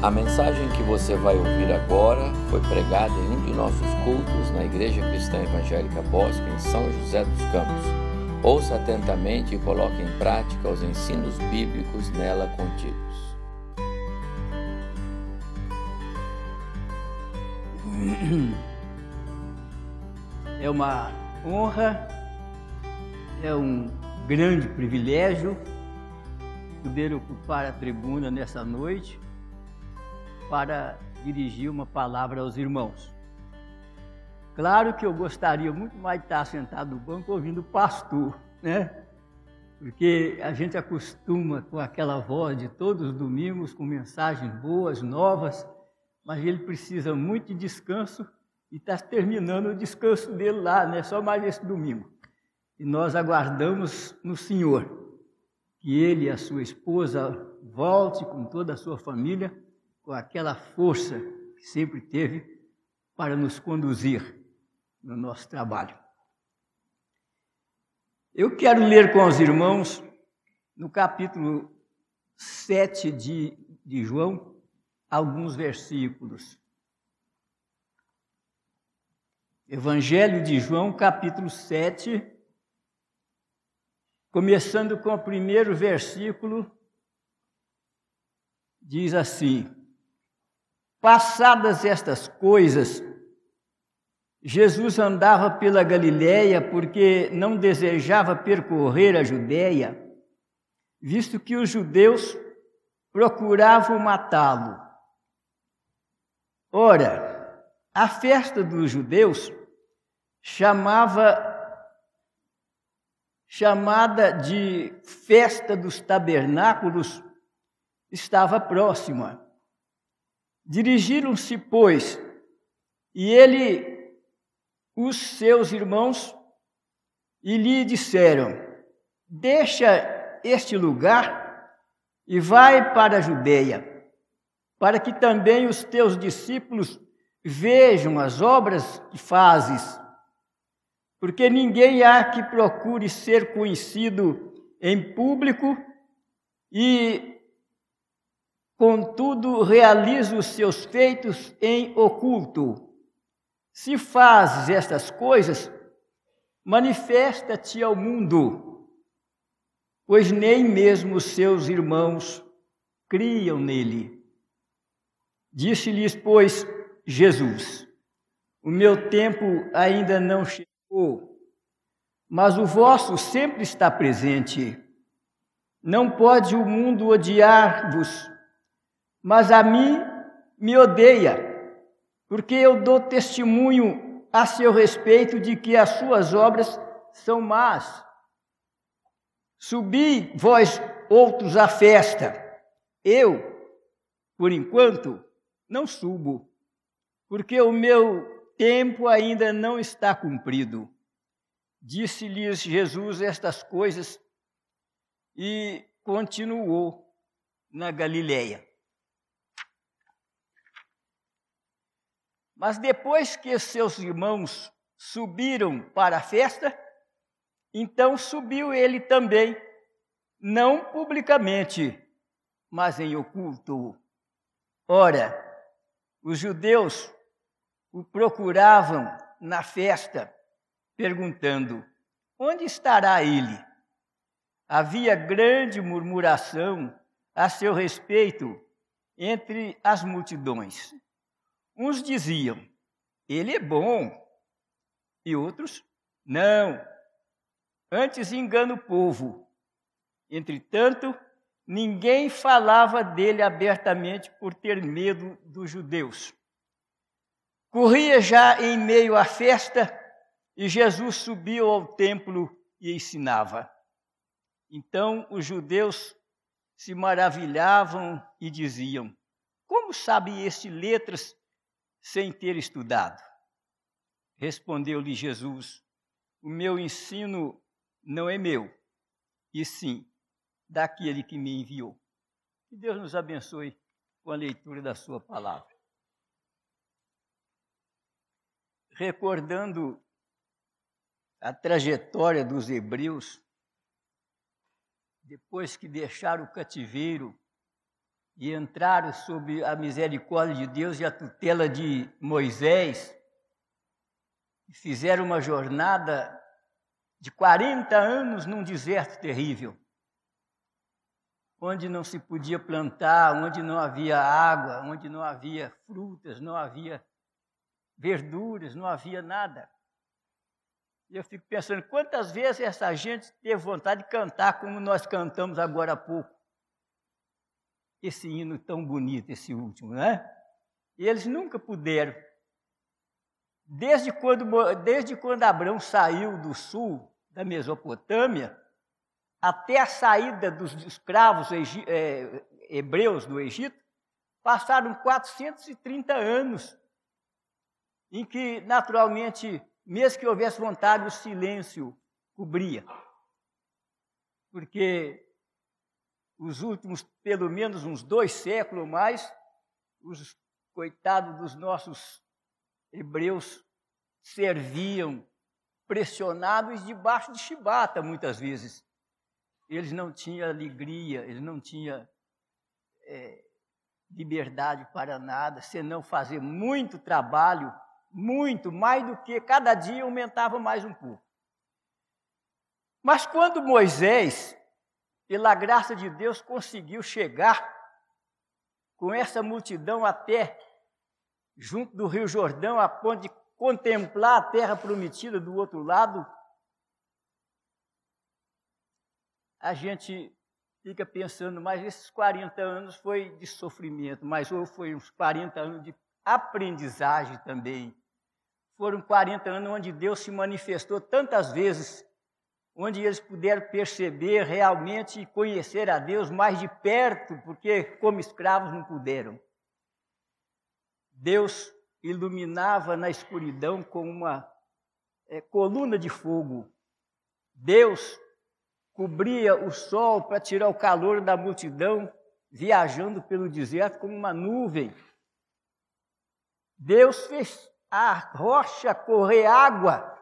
A mensagem que você vai ouvir agora foi pregada em um de nossos cultos na Igreja Cristã Evangélica Bosque, em São José dos Campos. Ouça atentamente e coloque em prática os ensinos bíblicos nela contidos. É uma honra, é um grande privilégio poder ocupar a tribuna nessa noite para dirigir uma palavra aos irmãos. Claro que eu gostaria muito mais de estar sentado no banco ouvindo o pastor, né? Porque a gente acostuma com aquela voz de todos os domingos, com mensagens boas, novas, mas ele precisa muito de descanso e está terminando o descanso dele lá, né? Só mais esse domingo. E nós aguardamos no Senhor que ele e a sua esposa volte com toda a sua família aquela força que sempre teve para nos conduzir no nosso trabalho. Eu quero ler com os irmãos no capítulo 7 de, de João alguns versículos. Evangelho de João, capítulo 7, começando com o primeiro versículo, diz assim: Passadas estas coisas, Jesus andava pela Galiléia porque não desejava percorrer a Judéia, visto que os judeus procuravam matá-lo. Ora, a festa dos judeus chamava chamada de festa dos tabernáculos estava próxima. Dirigiram-se, pois, e ele, os seus irmãos, e lhe disseram: Deixa este lugar e vai para a Judeia, para que também os teus discípulos vejam as obras que fazes. Porque ninguém há que procure ser conhecido em público e contudo realiza os seus feitos em oculto. Se fazes estas coisas, manifesta-te ao mundo, pois nem mesmo os seus irmãos criam nele. Disse-lhes, pois, Jesus: O meu tempo ainda não chegou, mas o vosso sempre está presente. Não pode o mundo odiar-vos, mas a mim me odeia, porque eu dou testemunho a seu respeito de que as suas obras são más. Subi vós outros à festa, eu, por enquanto, não subo, porque o meu tempo ainda não está cumprido. Disse-lhes Jesus estas coisas e continuou na Galileia. Mas depois que seus irmãos subiram para a festa, então subiu ele também, não publicamente, mas em oculto. Ora, os judeus o procuravam na festa, perguntando: onde estará ele? Havia grande murmuração a seu respeito entre as multidões. Uns diziam, ele é bom, e outros, não, antes engana o povo. Entretanto, ninguém falava dele abertamente por ter medo dos judeus. Corria já em meio à festa e Jesus subiu ao templo e ensinava. Então os judeus se maravilhavam e diziam: Como sabe este letras sem ter estudado? Respondeu-lhe Jesus: O meu ensino não é meu, e sim daquele que me enviou. Que Deus nos abençoe com a leitura da Sua palavra. Recordando a trajetória dos hebreus, depois que deixaram o cativeiro e entraram sob a misericórdia de Deus e a tutela de Moisés, fizeram uma jornada de 40 anos num deserto terrível, onde não se podia plantar, onde não havia água, onde não havia frutas, não havia verduras, não havia nada. E eu fico pensando, quantas vezes essa gente teve vontade de cantar como nós cantamos agora há pouco. Esse hino tão bonito, esse último, né? E eles nunca puderam. Desde quando, desde quando Abraão saiu do sul da Mesopotâmia, até a saída dos escravos é, hebreus do Egito, passaram 430 anos, em que, naturalmente, mesmo que houvesse vontade, o silêncio cobria. Porque os últimos, pelo menos uns dois séculos ou mais, os coitados dos nossos hebreus serviam pressionados debaixo de chibata, muitas vezes. Eles não tinham alegria, eles não tinham é, liberdade para nada, senão fazer muito trabalho muito, mais do que cada dia aumentava mais um pouco. Mas quando Moisés, pela graça de Deus, conseguiu chegar com essa multidão até junto do Rio Jordão, a ponto de contemplar a terra prometida do outro lado, a gente fica pensando, mas esses 40 anos foi de sofrimento, mas foi uns 40 anos de aprendizagem também. Foram 40 anos onde Deus se manifestou tantas vezes, onde eles puderam perceber realmente e conhecer a Deus mais de perto, porque como escravos não puderam. Deus iluminava na escuridão com uma é, coluna de fogo. Deus cobria o sol para tirar o calor da multidão, viajando pelo deserto como uma nuvem. Deus fez a rocha correr água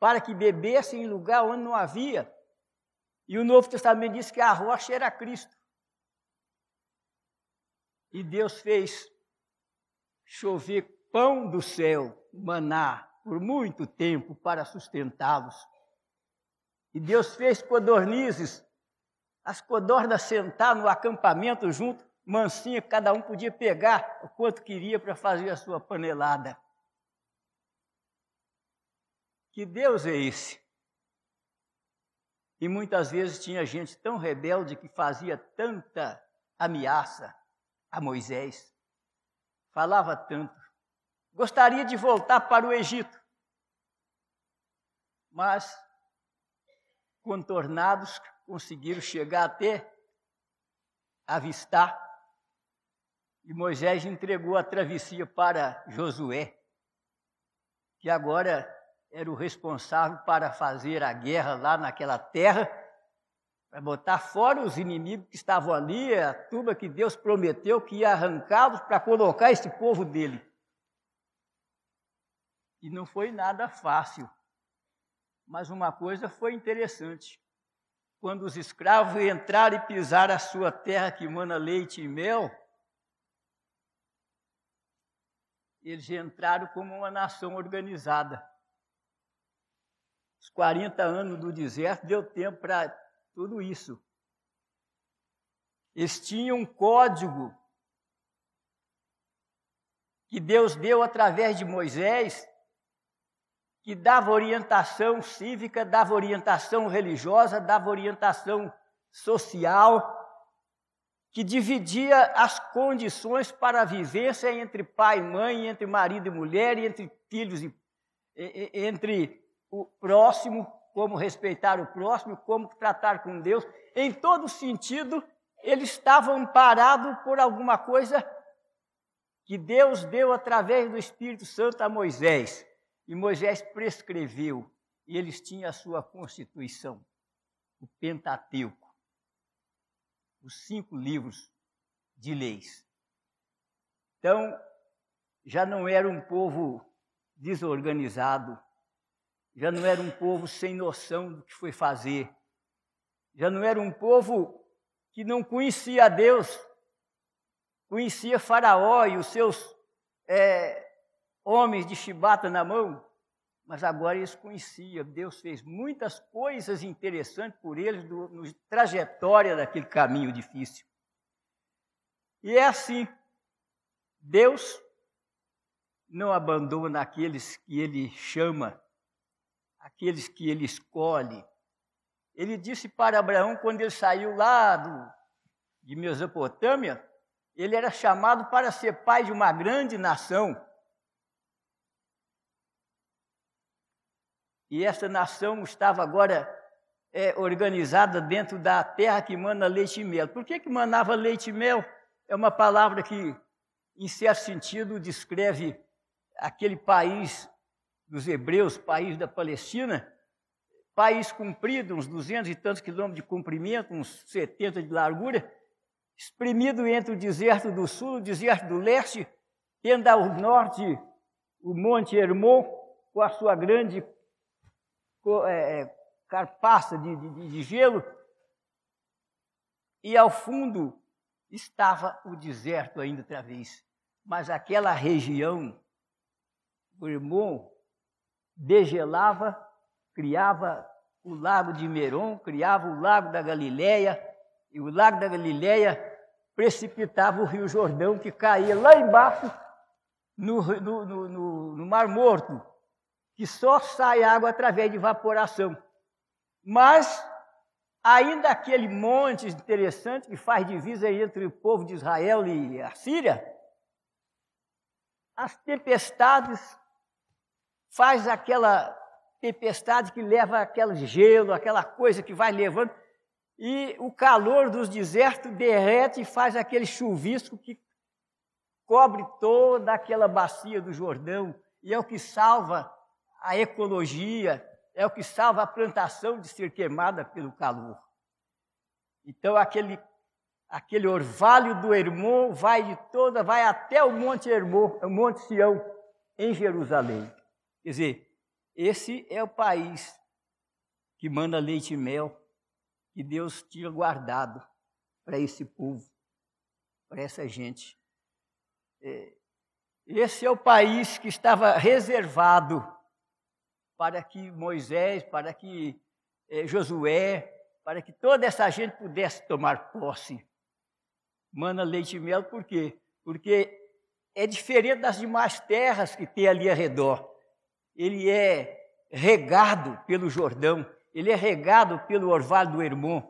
para que bebessem em lugar onde não havia. E o Novo Testamento diz que a rocha era Cristo. E Deus fez chover pão do céu, maná, por muito tempo para sustentá-los. E Deus fez codornizes, as codornas sentar no acampamento junto, mansinha, cada um podia pegar o quanto queria para fazer a sua panelada. Que Deus é esse? E muitas vezes tinha gente tão rebelde que fazia tanta ameaça a Moisés, falava tanto, gostaria de voltar para o Egito, mas contornados conseguiram chegar até avistar. E Moisés entregou a travessia para Josué, que agora era o responsável para fazer a guerra lá naquela terra, para botar fora os inimigos que estavam ali, a turma que Deus prometeu que ia arrancá-los para colocar esse povo dele. E não foi nada fácil. Mas uma coisa foi interessante. Quando os escravos entraram e pisaram a sua terra que mana leite e mel, eles entraram como uma nação organizada. Os 40 anos do deserto deu tempo para tudo isso. Eles tinham um código que Deus deu através de Moisés, que dava orientação cívica, dava orientação religiosa, dava orientação social, que dividia as condições para a vivência entre pai e mãe, entre marido e mulher, entre filhos e entre o próximo, como respeitar o próximo, como tratar com Deus. Em todo sentido, eles estavam amparados por alguma coisa que Deus deu através do Espírito Santo a Moisés. E Moisés prescreveu, e eles tinham a sua constituição, o Pentateuco, os cinco livros de leis. Então, já não era um povo desorganizado, já não era um povo sem noção do que foi fazer, já não era um povo que não conhecia Deus, conhecia Faraó e os seus é, homens de chibata na mão, mas agora eles conheciam. Deus fez muitas coisas interessantes por eles no, no trajetória daquele caminho difícil. E é assim, Deus não abandona aqueles que Ele chama, aqueles que Ele escolhe. Ele disse para Abraão, quando ele saiu lá do, de Mesopotâmia, ele era chamado para ser pai de uma grande nação. E essa nação estava agora é, organizada dentro da terra que manda leite e mel. Por que, que mandava leite e mel? É uma palavra que, em certo sentido, descreve aquele país dos hebreus, país da Palestina, país comprido, uns 200 e tantos quilômetros de comprimento, uns 70 de largura, espremido entre o deserto do sul e o deserto do leste, tendo ao norte o Monte Hermon, com a sua grande é, é, carpaça de, de, de gelo, e ao fundo estava o deserto ainda outra vez. Mas aquela região, o irmão degelava, criava o lago de Meron, criava o lago da Galileia, e o lago da Galileia precipitava o Rio Jordão, que caía lá embaixo no, no, no, no Mar Morto, que só sai água através de evaporação. Mas ainda aquele monte interessante que faz divisa entre o povo de Israel e a Síria, as tempestades faz aquela tempestade que leva aquele gelo, aquela coisa que vai levando e o calor dos desertos derrete e faz aquele chuvisco que cobre toda aquela bacia do Jordão, e é o que salva a ecologia, é o que salva a plantação de ser queimada pelo calor. Então aquele aquele orvalho do Hermon vai de toda, vai até o Monte Hermon, o Monte Sião, em Jerusalém. Quer dizer, esse é o país que manda leite e mel, que Deus tinha guardado para esse povo, para essa gente. É, esse é o país que estava reservado para que Moisés, para que é, Josué, para que toda essa gente pudesse tomar posse. Mana leite e mel, por quê? Porque é diferente das demais terras que tem ali ao redor. Ele é regado pelo Jordão, ele é regado pelo orvalho do Hermon.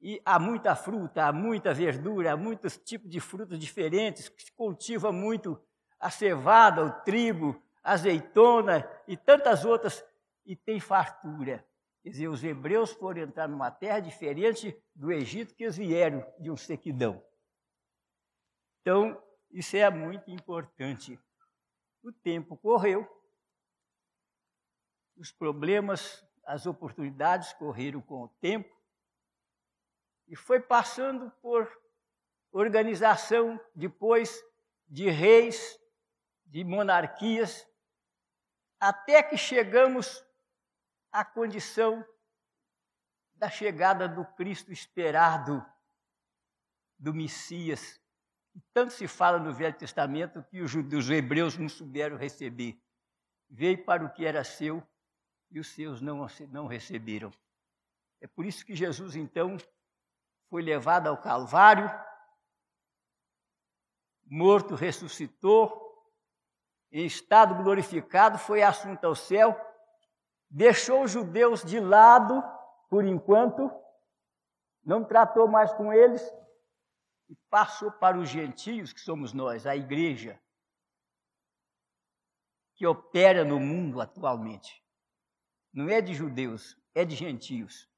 E há muita fruta, há muita verdura, há muitos tipos de frutas diferentes, que se cultiva muito a cevada, o trigo, a azeitona e tantas outras, e tem fartura. Quer dizer, os hebreus foram entrar numa terra diferente do Egito que eles vieram de um sequidão. Então, isso é muito importante. O tempo correu, os problemas as oportunidades correram com o tempo e foi passando por organização depois de reis, de monarquias, até que chegamos à condição da chegada do Cristo esperado, do Messias. Tanto se fala no Velho Testamento que os hebreus não souberam receber. Veio para o que era seu e os seus não, não receberam. É por isso que Jesus, então, foi levado ao Calvário, morto, ressuscitou, em estado glorificado, foi assunto ao céu, deixou os judeus de lado por enquanto, não tratou mais com eles e passou para os gentios, que somos nós, a igreja, que opera no mundo atualmente não é de judeus, é de gentios.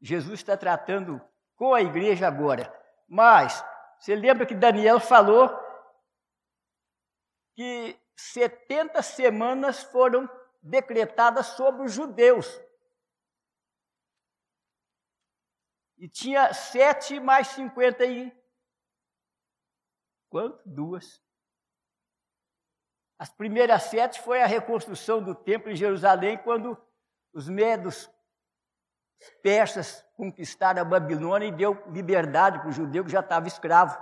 Jesus está tratando com a igreja agora. Mas, você lembra que Daniel falou que 70 semanas foram decretadas sobre os judeus. E tinha sete mais cinquenta e. Quanto? Duas. As primeiras sete foi a reconstrução do templo em Jerusalém, quando os medos os persas conquistaram a Babilônia e deu liberdade para o judeu que já estava escravo.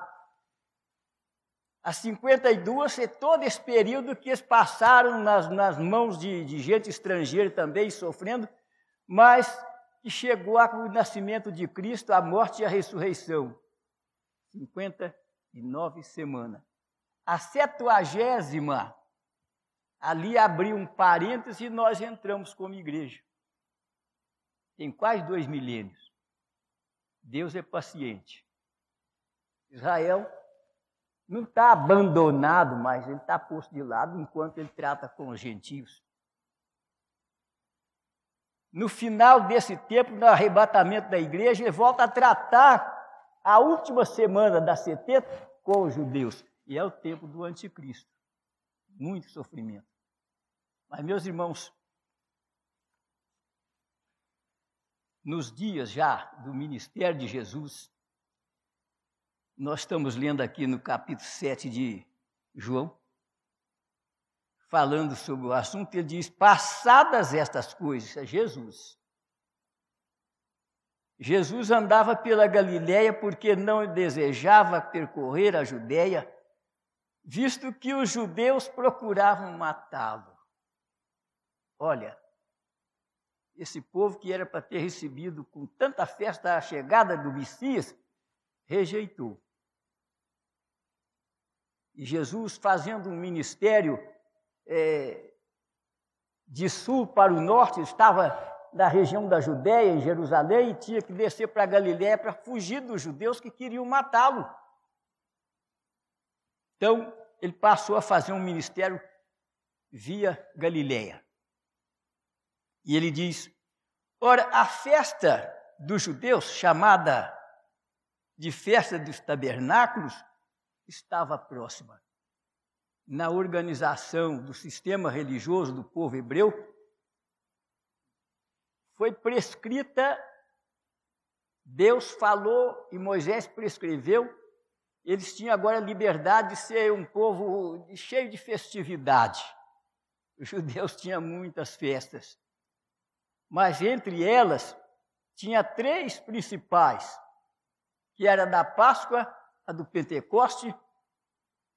As 52 é todo esse período que eles passaram nas, nas mãos de, de gente estrangeira também, sofrendo, mas que chegou ao nascimento de Cristo, a morte e a ressurreição. 59 semanas. A setuagésima, ali abriu um parênteses e nós entramos como igreja. Tem quase dois milênios. Deus é paciente. Israel não está abandonado, mas ele está posto de lado enquanto ele trata com os gentios. No final desse tempo, no arrebatamento da igreja, ele volta a tratar a última semana da 70 com os judeus. E é o tempo do anticristo. Muito sofrimento. Mas, meus irmãos, nos dias já do ministério de Jesus, nós estamos lendo aqui no capítulo 7 de João, falando sobre o assunto, ele diz: passadas estas coisas, é Jesus. Jesus andava pela Galiléia porque não desejava percorrer a Judéia, visto que os judeus procuravam matá-lo. Olha, esse povo que era para ter recebido com tanta festa a chegada do Messias, rejeitou. E Jesus, fazendo um ministério é, de sul para o norte, estava na região da Judéia, em Jerusalém, e tinha que descer para a Galiléia para fugir dos judeus que queriam matá-lo. Então, ele passou a fazer um ministério via Galiléia. E ele diz: Ora, a festa dos judeus, chamada de festa dos tabernáculos, estava próxima. Na organização do sistema religioso do povo hebreu, foi prescrita, Deus falou e Moisés prescreveu, eles tinham agora liberdade de ser um povo cheio de festividade. Os judeus tinham muitas festas mas entre elas tinha três principais, que era da Páscoa, a do Pentecoste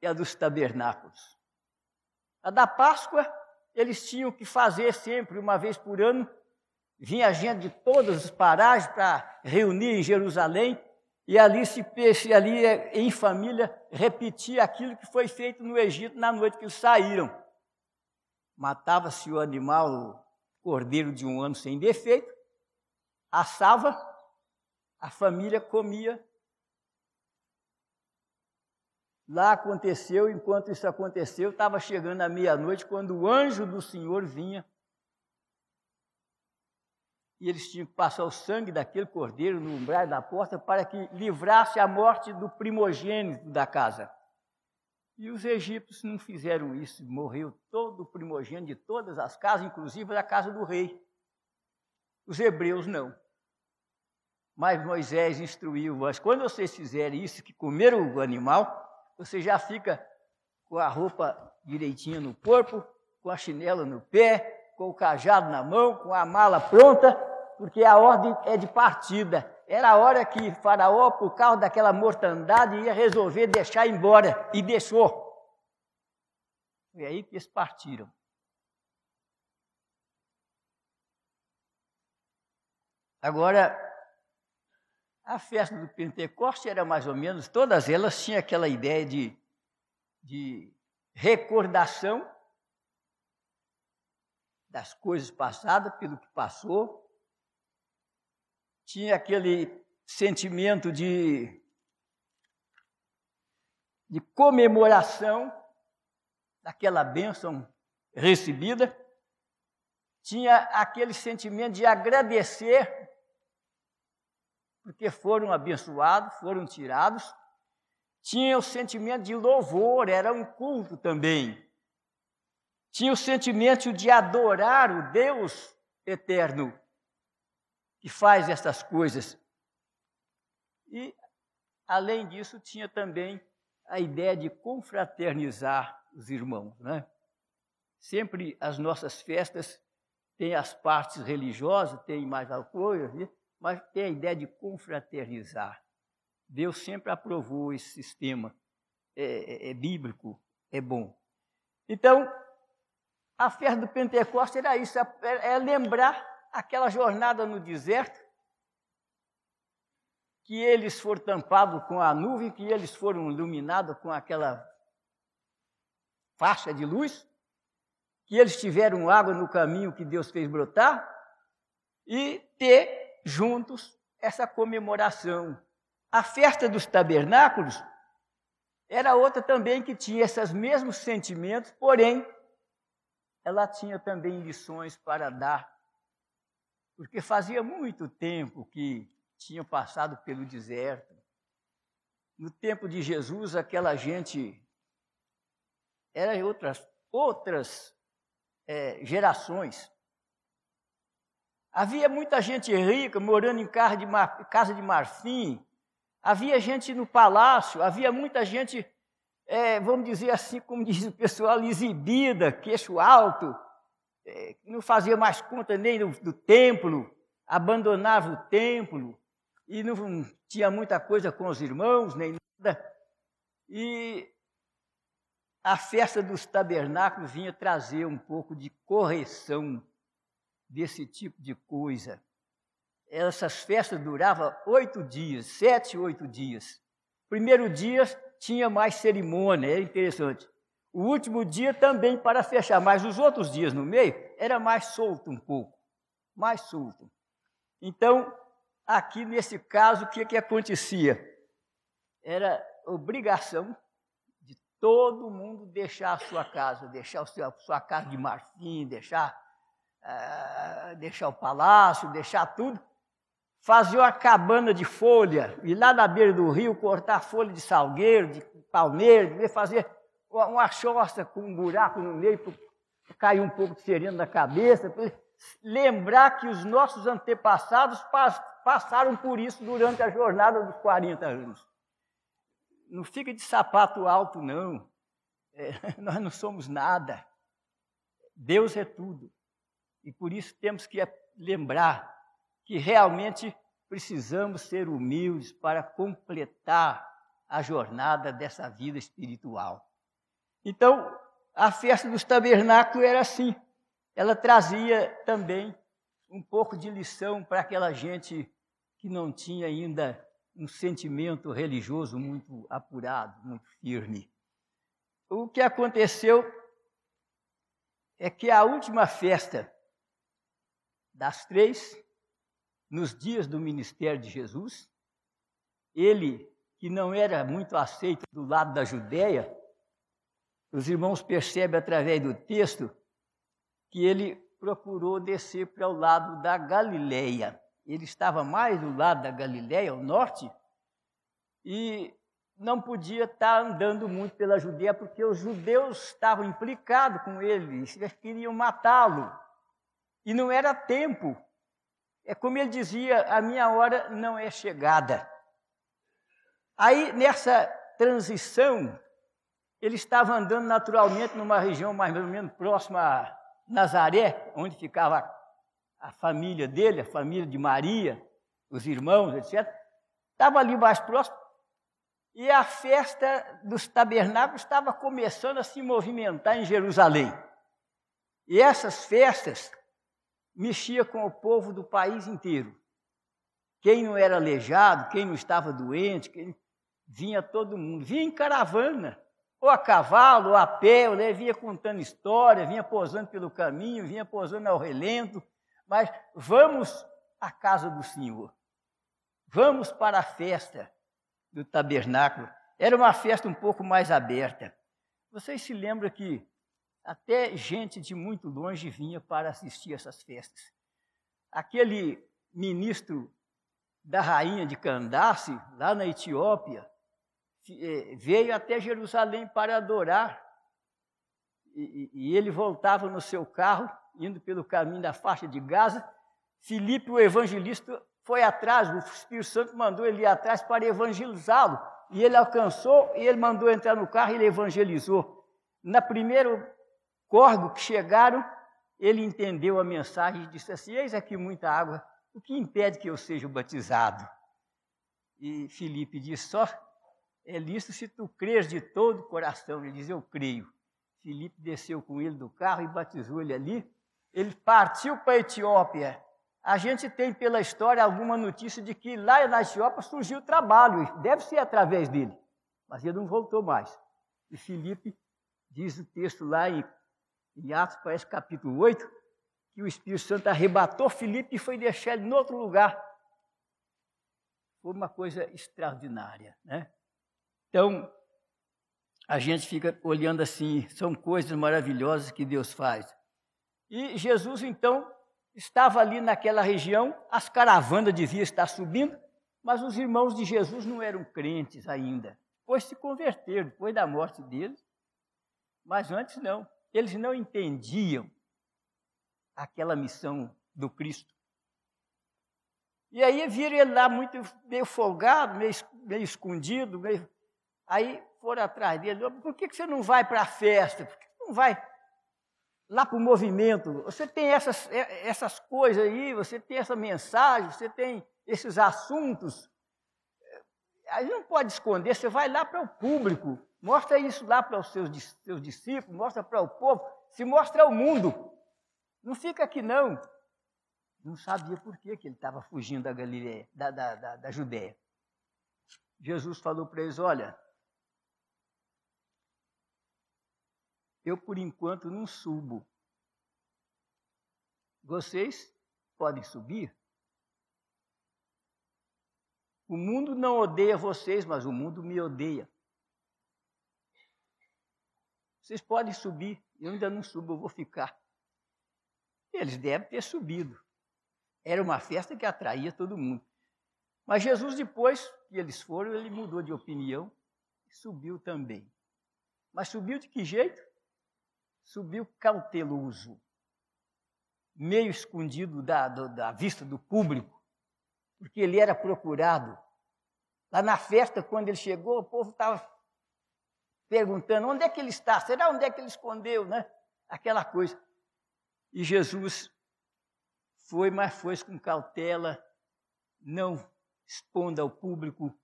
e a dos tabernáculos. A da Páscoa, eles tinham que fazer sempre, uma vez por ano, vinha gente de todas as paragens para reunir em Jerusalém e ali se ali em família repetia aquilo que foi feito no Egito na noite que eles saíram. Matava-se o animal cordeiro de um ano sem defeito, assava, a família comia. Lá aconteceu, enquanto isso aconteceu, estava chegando a meia-noite, quando o anjo do Senhor vinha. E eles tinham que passar o sangue daquele cordeiro no umbral da porta para que livrasse a morte do primogênito da casa. E os egípcios não fizeram isso, morreu todo o primogênito de todas as casas, inclusive da casa do rei. Os hebreus não. Mas Moisés instruiu, mas quando vocês fizerem isso, que comeram o animal, você já fica com a roupa direitinha no corpo, com a chinela no pé, com o cajado na mão, com a mala pronta, porque a ordem é de partida. Era a hora que Faraó, por causa daquela mortandade, ia resolver deixar embora. E deixou. Foi aí que eles partiram. Agora, a festa do Pentecoste era mais ou menos, todas elas tinham aquela ideia de, de recordação das coisas passadas, pelo que passou, tinha aquele sentimento de, de comemoração daquela bênção recebida, tinha aquele sentimento de agradecer, porque foram abençoados, foram tirados, tinha o sentimento de louvor, era um culto também. Tinha o sentimento de adorar o Deus eterno que faz essas coisas. E, além disso, tinha também a ideia de confraternizar os irmãos. Né? Sempre as nossas festas têm as partes religiosas, tem mais apoio, né? mas tem a ideia de confraternizar. Deus sempre aprovou esse sistema. é, é, é bíblico, é bom. Então, a festa do Pentecostes era isso, é, é lembrar aquela jornada no deserto, que eles foram tampados com a nuvem, que eles foram iluminados com aquela faixa de luz, que eles tiveram água no caminho que Deus fez brotar, e ter juntos essa comemoração. A festa dos tabernáculos era outra também que tinha esses mesmos sentimentos, porém, ela tinha também lições para dar, porque fazia muito tempo que tinham passado pelo deserto. No tempo de Jesus, aquela gente era outras outras é, gerações. Havia muita gente rica morando em casa de, mar, casa de marfim, havia gente no palácio, havia muita gente, é, vamos dizer assim, como diz o pessoal, exibida, queixo alto, é, não fazia mais conta nem do, do templo, abandonava o templo e não tinha muita coisa com os irmãos, nem nada. E a festa dos tabernáculos vinha trazer um pouco de correção desse tipo de coisa. Essas festas duravam oito dias, sete, oito dias. Primeiro dia tinha mais cerimônia, era interessante. O último dia também para fechar, mas os outros dias no meio era mais solto um pouco, mais solto. Então, aqui nesse caso, o que, que acontecia? Era obrigação todo mundo deixar a sua casa, deixar a sua casa de marfim, deixar, uh, deixar o palácio, deixar tudo, fazer uma cabana de folha, ir lá na beira do rio, cortar folha de salgueiro, de palmeira, fazer uma choça com um buraco no meio para cair um pouco de sereno na cabeça, lembrar que os nossos antepassados passaram por isso durante a jornada dos 40 anos não fica de sapato alto, não. É, nós não somos nada. Deus é tudo. E por isso temos que lembrar que realmente precisamos ser humildes para completar a jornada dessa vida espiritual. Então, a festa dos tabernáculos era assim. Ela trazia também um pouco de lição para aquela gente que não tinha ainda um sentimento religioso muito apurado, muito firme. O que aconteceu é que a última festa das três, nos dias do ministério de Jesus, ele, que não era muito aceito do lado da Judéia, os irmãos percebem através do texto que ele procurou descer para o lado da Galileia ele estava mais do lado da Galiléia, ao norte, e não podia estar andando muito pela Judéia, porque os judeus estavam implicados com ele, eles queriam matá-lo. E não era tempo. É como ele dizia: a minha hora não é chegada. Aí, nessa transição, ele estava andando naturalmente numa região mais ou menos próxima a Nazaré, onde ficava a família dele, a família de Maria, os irmãos, etc., estava ali mais próximo. E a festa dos tabernáculos estava começando a se movimentar em Jerusalém. E essas festas mexia com o povo do país inteiro. Quem não era aleijado, quem não estava doente, quem... vinha todo mundo. Vinha em caravana, ou a cavalo, ou a pé, ou né? vinha contando história, vinha posando pelo caminho, vinha posando ao relento mas vamos à casa do Senhor. Vamos para a festa do tabernáculo. Era uma festa um pouco mais aberta. Vocês se lembram que até gente de muito longe vinha para assistir essas festas. Aquele ministro da rainha de Candace, lá na Etiópia, veio até Jerusalém para adorar. E, e, ele voltava no seu carro indo pelo caminho da faixa de Gaza, Filipe, o evangelista, foi atrás, o Espírito Santo mandou ele ir atrás para evangelizá-lo. E ele alcançou, e ele mandou entrar no carro e ele evangelizou. Na primeiro córrego que chegaram, ele entendeu a mensagem e disse assim: Eis aqui muita água, o que impede que eu seja batizado? E Filipe disse: Só é listo se tu crês de todo o coração. Ele diz, eu creio. Filipe desceu com ele do carro e batizou ele ali. Ele partiu para a Etiópia. A gente tem pela história alguma notícia de que lá na Etiópia surgiu trabalho, deve ser através dele, mas ele não voltou mais. E Filipe diz o texto lá em, em Atos, parece capítulo 8, que o Espírito Santo arrebatou Filipe e foi deixar ele em outro lugar. Foi uma coisa extraordinária, né? Então, a gente fica olhando assim, são coisas maravilhosas que Deus faz. E Jesus, então, estava ali naquela região, as caravanas deviam estar subindo, mas os irmãos de Jesus não eram crentes ainda. Depois se converteram, depois da morte deles, mas antes não. Eles não entendiam aquela missão do Cristo. E aí viram ele lá muito meio folgado, meio, meio escondido, meio... aí foram atrás dele. Por que, você não vai para a festa? Por que não vai lá para o movimento? Você tem essas, essas coisas aí, você tem essa mensagem, você tem esses assuntos. Aí não pode esconder, você vai lá para o público, mostra isso lá para os seus, seus discípulos, mostra para o povo, se mostra ao mundo. Não fica aqui não. Não sabia por que, que ele estava fugindo da Galileia, da, da, da, da Judéia. Jesus falou para eles: olha, eu por enquanto não subo. Vocês podem subir. O mundo não odeia vocês, mas o mundo me odeia. Vocês podem subir, eu ainda não subo, eu vou ficar. Eles devem ter subido. Era uma festa que atraía todo mundo. Mas Jesus, depois que eles foram, ele mudou de opinião e subiu também. Mas subiu de que jeito? Subiu cauteloso, meio escondido da, da vista do público, porque ele era procurado. Lá na festa, quando ele chegou, o povo estava perguntando onde é que ele está, será onde é que ele escondeu, né? Aquela coisa. E Jesus foi, mas foi com cautela, não expondo ao público.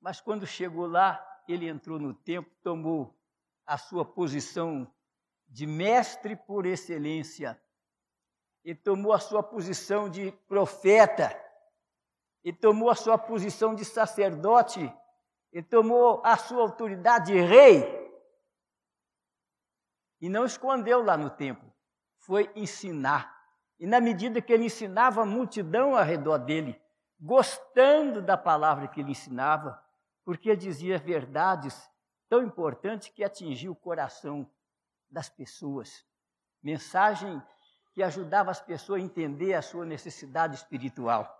Mas quando chegou lá, ele entrou no templo, tomou a sua posição de mestre por excelência, e tomou a sua posição de profeta, e tomou a sua posição de sacerdote, e tomou a sua autoridade de rei, e não escondeu lá no templo foi ensinar. E na medida que ele ensinava, a multidão ao redor dele, gostando da palavra que ele ensinava, porque dizia verdades tão importantes que atingiu o coração das pessoas. Mensagem que ajudava as pessoas a entender a sua necessidade espiritual.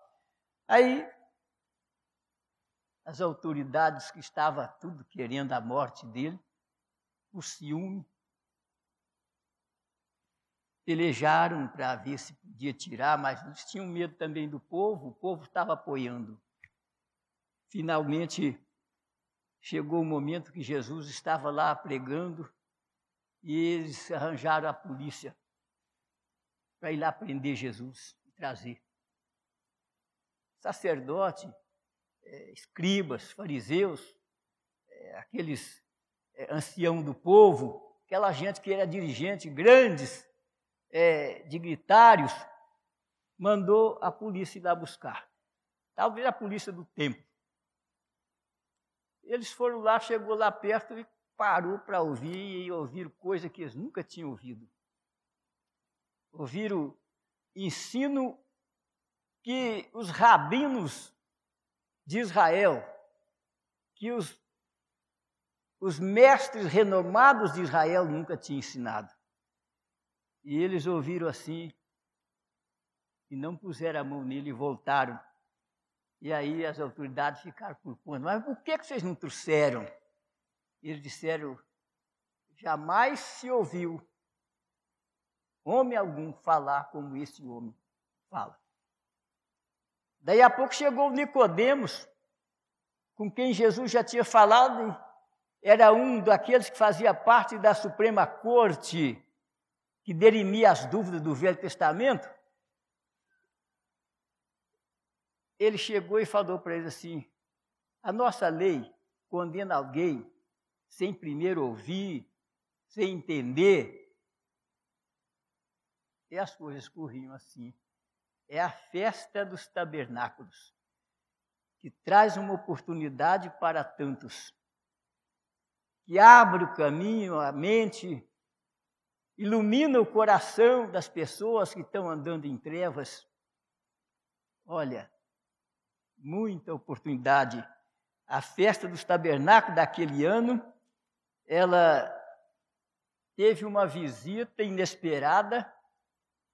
Aí, as autoridades que estavam tudo querendo a morte dele, o ciúme, pelejaram para ver se podia tirar, mas eles tinham medo também do povo, o povo estava apoiando. Finalmente, chegou o momento que Jesus estava lá pregando e eles arranjaram a polícia para ir lá prender Jesus e trazer. Sacerdote, é, escribas, fariseus, é, aqueles é, ancião do povo, aquela gente que era dirigente, grandes, é, dignitários, mandou a polícia ir lá buscar. Talvez a polícia do tempo. Eles foram lá, chegou lá perto e parou para ouvir e ouviram coisa que eles nunca tinham ouvido. Ouviram ensino que os rabinos de Israel, que os, os mestres renomados de Israel nunca tinham ensinado. E eles ouviram assim e não puseram a mão nele e voltaram. E aí as autoridades ficaram por conta. Mas por que vocês não trouxeram? Eles disseram: jamais se ouviu homem algum falar como esse homem fala. Daí a pouco chegou Nicodemos, com quem Jesus já tinha falado, era um daqueles que fazia parte da Suprema Corte que derimia as dúvidas do Velho Testamento, ele chegou e falou para eles assim: a nossa lei condena alguém sem primeiro ouvir, sem entender, e as coisas corriam assim. É a festa dos tabernáculos, que traz uma oportunidade para tantos, que abre o caminho, a mente, ilumina o coração das pessoas que estão andando em trevas. Olha, muita oportunidade. A festa dos tabernáculos daquele ano, ela teve uma visita inesperada,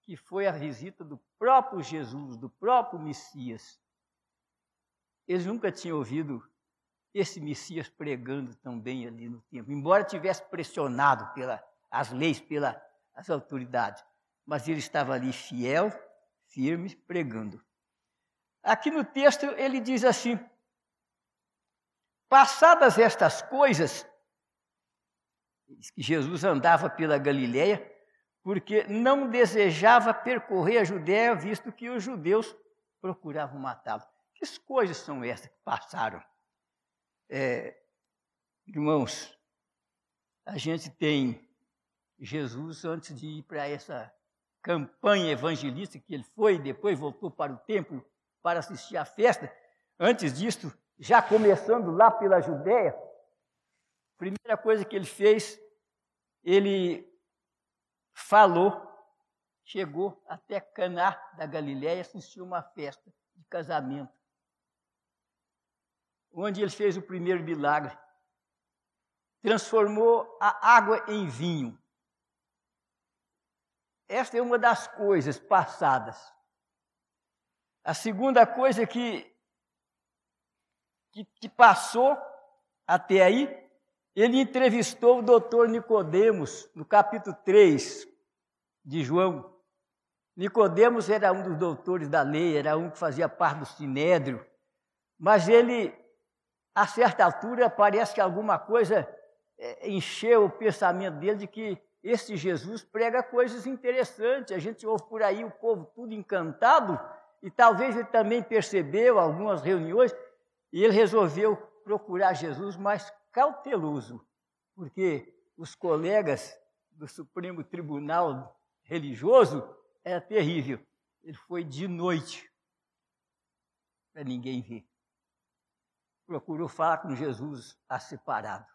que foi a visita do próprio Jesus, do próprio Messias. Eles nunca tinham ouvido esse Messias pregando tão bem ali no tempo, embora tivesse pressionado pelas leis, pelas autoridades. Mas ele estava ali fiel, firme, pregando. Aqui no texto ele diz assim: Passadas estas coisas, Jesus andava pela Galiléia, porque não desejava percorrer a Judéia, visto que os judeus procuravam matá-lo. Que coisas são essas que passaram? É, irmãos, a gente tem Jesus antes de ir para essa campanha evangelista que ele foi, depois voltou para o templo para assistir à festa. Antes disso, já começando lá pela Judéia, primeira coisa que ele fez, ele falou, chegou até Caná da Galiléia, assistiu uma festa de casamento, onde ele fez o primeiro milagre. Transformou a água em vinho. Esta é uma das coisas passadas a segunda coisa que, que, que passou até aí, ele entrevistou o doutor Nicodemos, no capítulo 3 de João. Nicodemos era um dos doutores da lei, era um que fazia parte do sinédrio, mas ele, a certa altura, parece que alguma coisa é, encheu o pensamento dele de que esse Jesus prega coisas interessantes. A gente ouve por aí o povo tudo encantado, e talvez ele também percebeu algumas reuniões e ele resolveu procurar Jesus mais cauteloso, porque os colegas do Supremo Tribunal Religioso era terrível. Ele foi de noite para ninguém ver. Procurou falar com Jesus a separado.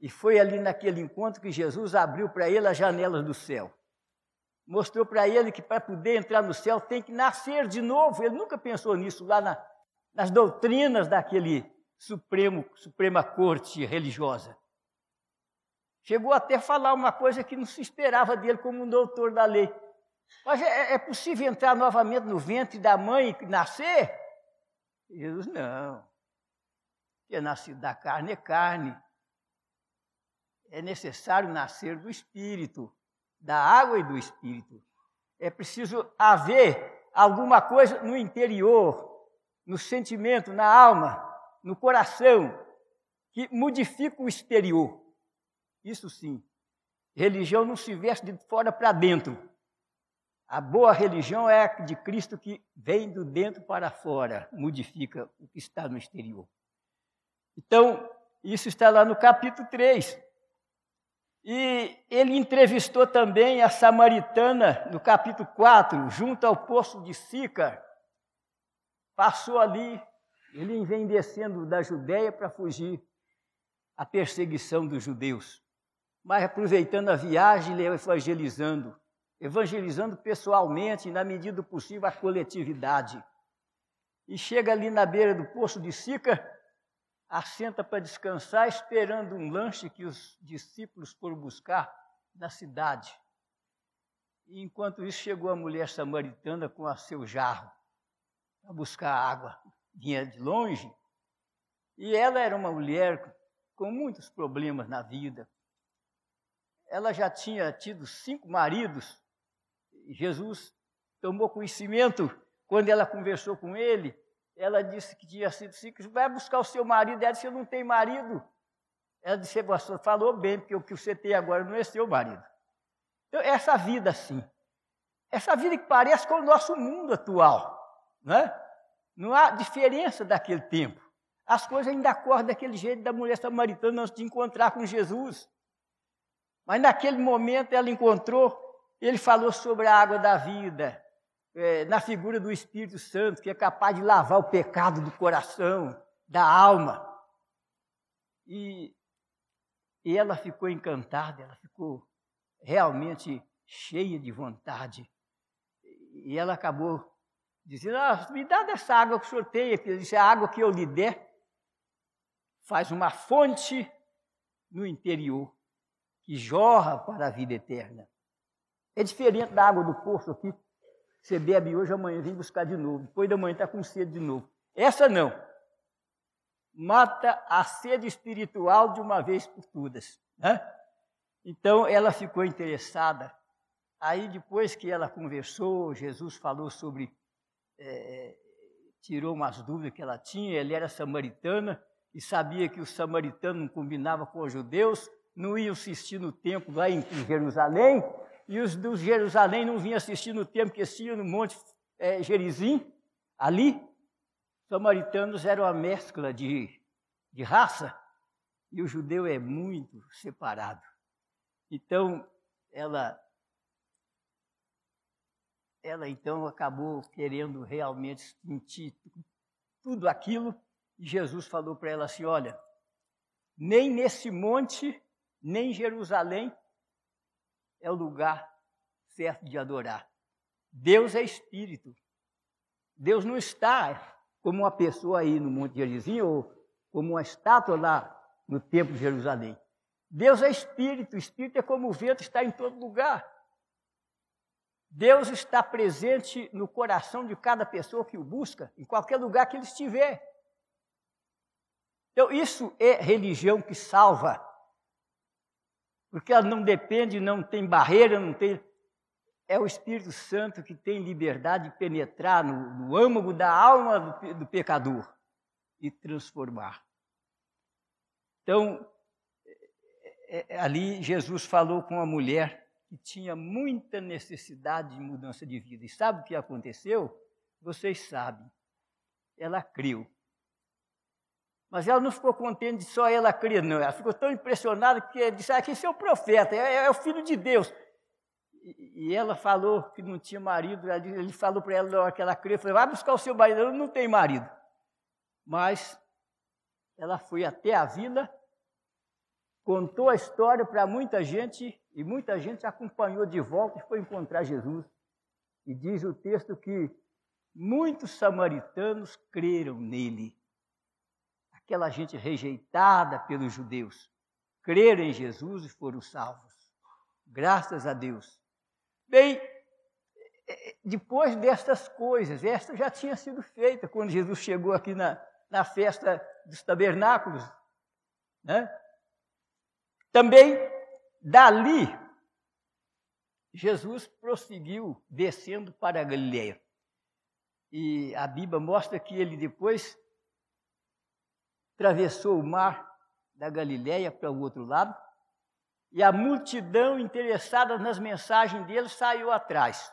E foi ali naquele encontro que Jesus abriu para ele as janelas do céu mostrou para ele que para poder entrar no céu tem que nascer de novo. Ele nunca pensou nisso lá na, nas doutrinas daquele supremo, suprema corte religiosa. Chegou até a falar uma coisa que não se esperava dele como um doutor da lei. Mas é, é possível entrar novamente no ventre da mãe e nascer? Jesus, não. Que é nascido da carne é carne. É necessário nascer do espírito da água e do espírito. É preciso haver alguma coisa no interior, no sentimento, na alma, no coração, que modifica o exterior. Isso sim. Religião não se veste de fora para dentro. A boa religião é a de Cristo que vem do dentro para fora, modifica o que está no exterior. Então, isso está lá no capítulo 3. E ele entrevistou também a samaritana no capítulo 4, junto ao poço de Sicar. Passou ali, ele vem descendo da Judéia para fugir à perseguição dos judeus. Mas aproveitando a viagem, ele evangelizando, evangelizando pessoalmente, na medida do possível, a coletividade. E chega ali na beira do poço de Sicar, assenta para descansar, esperando um lanche que os discípulos foram buscar na cidade. E enquanto isso, chegou a mulher samaritana com a seu jarro para buscar água. Vinha de longe. E ela era uma mulher com muitos problemas na vida. Ela já tinha tido cinco maridos. Jesus tomou conhecimento quando ela conversou com ele ela disse que tinha sido simples, vai buscar o seu marido. Ela disse, eu não tenho marido. Ela disse, pastor, falou bem, porque o que você tem agora não é seu marido. Então, essa vida assim, essa vida que parece com o nosso mundo atual, não é? Não há diferença daquele tempo. As coisas ainda correm daquele jeito da mulher samaritana antes de encontrar com Jesus. Mas naquele momento ela encontrou, ele falou sobre a água da vida, é, na figura do Espírito Santo, que é capaz de lavar o pecado do coração, da alma. E, e ela ficou encantada, ela ficou realmente cheia de vontade. E ela acabou dizendo: ah, me dá dessa água que o senhor tem aqui. Disse: a água que eu lhe der faz uma fonte no interior que jorra para a vida eterna. É diferente da água do poço aqui. Você bebe hoje, amanhã vem buscar de novo. Depois da manhã está com sede de novo. Essa não. Mata a sede espiritual de uma vez por todas. Né? Então ela ficou interessada. Aí depois que ela conversou, Jesus falou sobre, é, tirou umas dúvidas que ela tinha. Ele era samaritana e sabia que o samaritano não combinava com os judeus, não iam assistir no templo lá em Jerusalém, e os dos Jerusalém não vinham assistir no templo que tinha no Monte é, Gerizim, ali. Os samaritanos eram uma mescla de, de raça, e o judeu é muito separado. Então, ela ela então acabou querendo realmente sentir tudo aquilo e Jesus falou para ela assim: Olha, nem nesse monte, nem em Jerusalém é o lugar certo de adorar. Deus é espírito. Deus não está como uma pessoa aí no Monte Gerizim ou como uma estátua lá no Templo de Jerusalém. Deus é espírito, espírito é como o vento, está em todo lugar. Deus está presente no coração de cada pessoa que o busca, em qualquer lugar que ele estiver. Então, isso é religião que salva. Porque ela não depende, não tem barreira, não tem. É o Espírito Santo que tem liberdade de penetrar no, no âmago da alma do, do pecador e transformar. Então, é, é, ali Jesus falou com a mulher que tinha muita necessidade de mudança de vida. E sabe o que aconteceu? Vocês sabem. Ela creu. Mas ela não ficou contente de só ela crer, não. Ela ficou tão impressionada que disse: ah, é o profeta, é, é o filho de Deus. E, e, ela falou que não tinha marido. Ele falou para ela na hora que ela falou, vai buscar o seu marido. Ela não tem marido. Mas ela foi até a vila, contou a história para muita gente, e muita gente acompanhou de volta e foi encontrar Jesus. E diz o texto que muitos samaritanos creram nele aquela gente rejeitada pelos judeus, creram em Jesus e foram salvos. Graças a Deus. Bem, depois destas coisas, esta já tinha sido feita quando Jesus chegou aqui na, na festa dos tabernáculos. Né? Também, dali, Jesus prosseguiu descendo para a Galileia. E a Bíblia mostra que ele depois atravessou o mar da Galiléia para o outro lado, e a multidão interessada nas mensagens dele saiu atrás.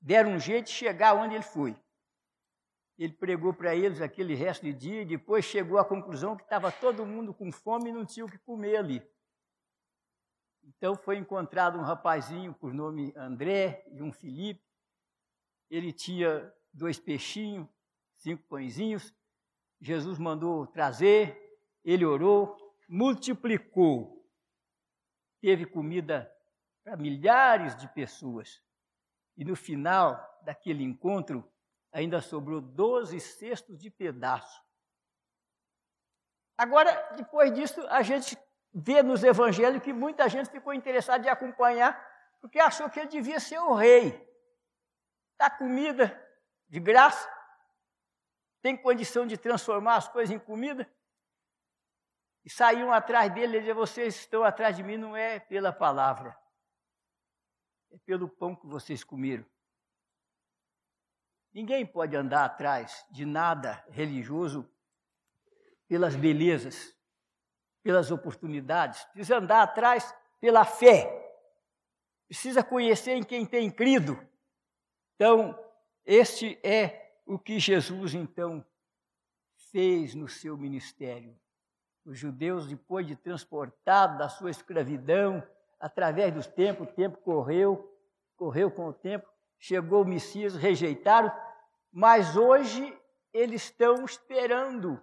Deram um jeito de chegar onde ele foi. Ele pregou para eles aquele resto de dia e depois chegou à conclusão que estava todo mundo com fome e não tinha o que comer ali. Então foi encontrado um rapazinho por nome André e um Felipe. Ele tinha dois peixinhos, cinco pãezinhos, Jesus mandou trazer, ele orou, multiplicou, teve comida para milhares de pessoas. E no final daquele encontro, ainda sobrou 12 cestos de pedaço. Agora, depois disso, a gente vê nos evangelhos que muita gente ficou interessada em acompanhar, porque achou que ele devia ser o rei. Dá comida de graça, tem condição de transformar as coisas em comida? E saíam atrás dele e diziam, vocês estão atrás de mim não é pela palavra, é pelo pão que vocês comeram. Ninguém pode andar atrás de nada religioso pelas belezas, pelas oportunidades. Precisa andar atrás pela fé. Precisa conhecer em quem tem crido. Então, este é o que Jesus então fez no seu ministério. Os judeus, depois de transportados da sua escravidão, através dos tempos, o tempo correu, correu com o tempo, chegou o Messias, rejeitaram, mas hoje eles estão esperando.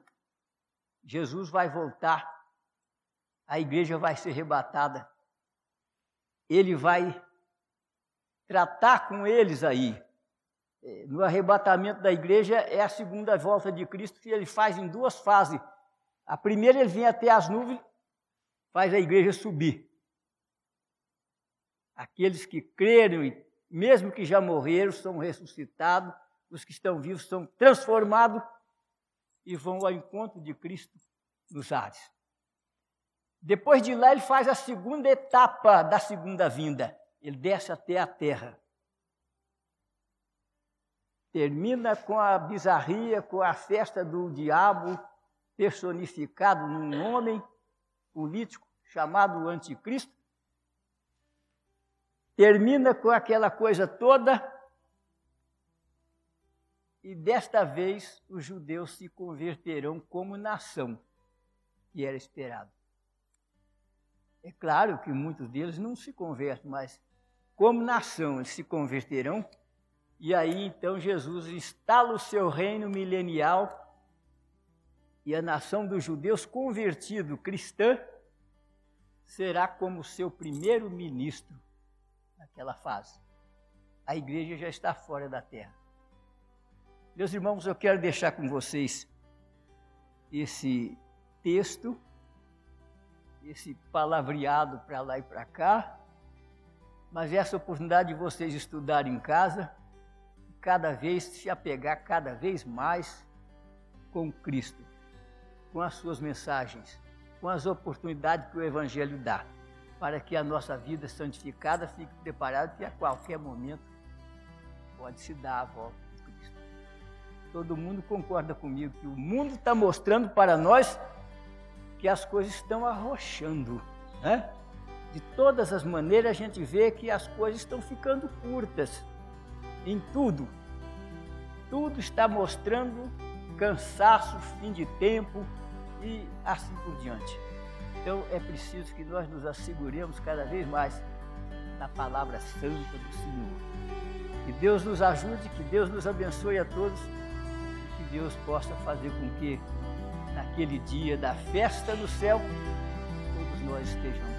Jesus vai voltar, a igreja vai ser arrebatada, ele vai tratar com eles aí. É, no arrebatamento da igreja é a segunda volta de Cristo que ele faz em duas fases. A primeira ele vem até as nuvens, faz a igreja subir. Aqueles que creram mesmo que já morreram são ressuscitados, os que estão vivos são transformados e vão ao encontro de Cristo nos ares. Depois de lá ele faz a segunda etapa da segunda vinda. Ele desce até a terra termina com a bizarria, com a festa do diabo personificado num homem político chamado Anticristo. Termina com aquela coisa toda. E desta vez os judeus se converterão como nação, que era esperado. É claro que muitos deles não se convertem, mas como nação eles se converterão e aí então Jesus instala o seu reino milenial e a nação dos judeus convertido cristã será como seu primeiro ministro naquela fase. A igreja já está fora da terra. Meus irmãos, eu quero deixar com vocês esse texto, esse palavreado para lá e para cá, mas essa oportunidade de vocês estudarem em casa cada vez se apegar cada vez mais com Cristo, com as suas mensagens, com as oportunidades que o Evangelho dá, para que a nossa vida santificada fique preparada que a qualquer momento pode se dar a volta de Cristo. Todo mundo concorda comigo que o mundo está mostrando para nós que as coisas estão arrochando, né? De todas as maneiras a gente vê que as coisas estão ficando curtas em tudo. Tudo está mostrando cansaço, fim de tempo e assim por diante. Então é preciso que nós nos asseguremos cada vez mais na palavra santa do Senhor. Que Deus nos ajude, que Deus nos abençoe a todos e que Deus possa fazer com que naquele dia da festa no céu todos nós estejamos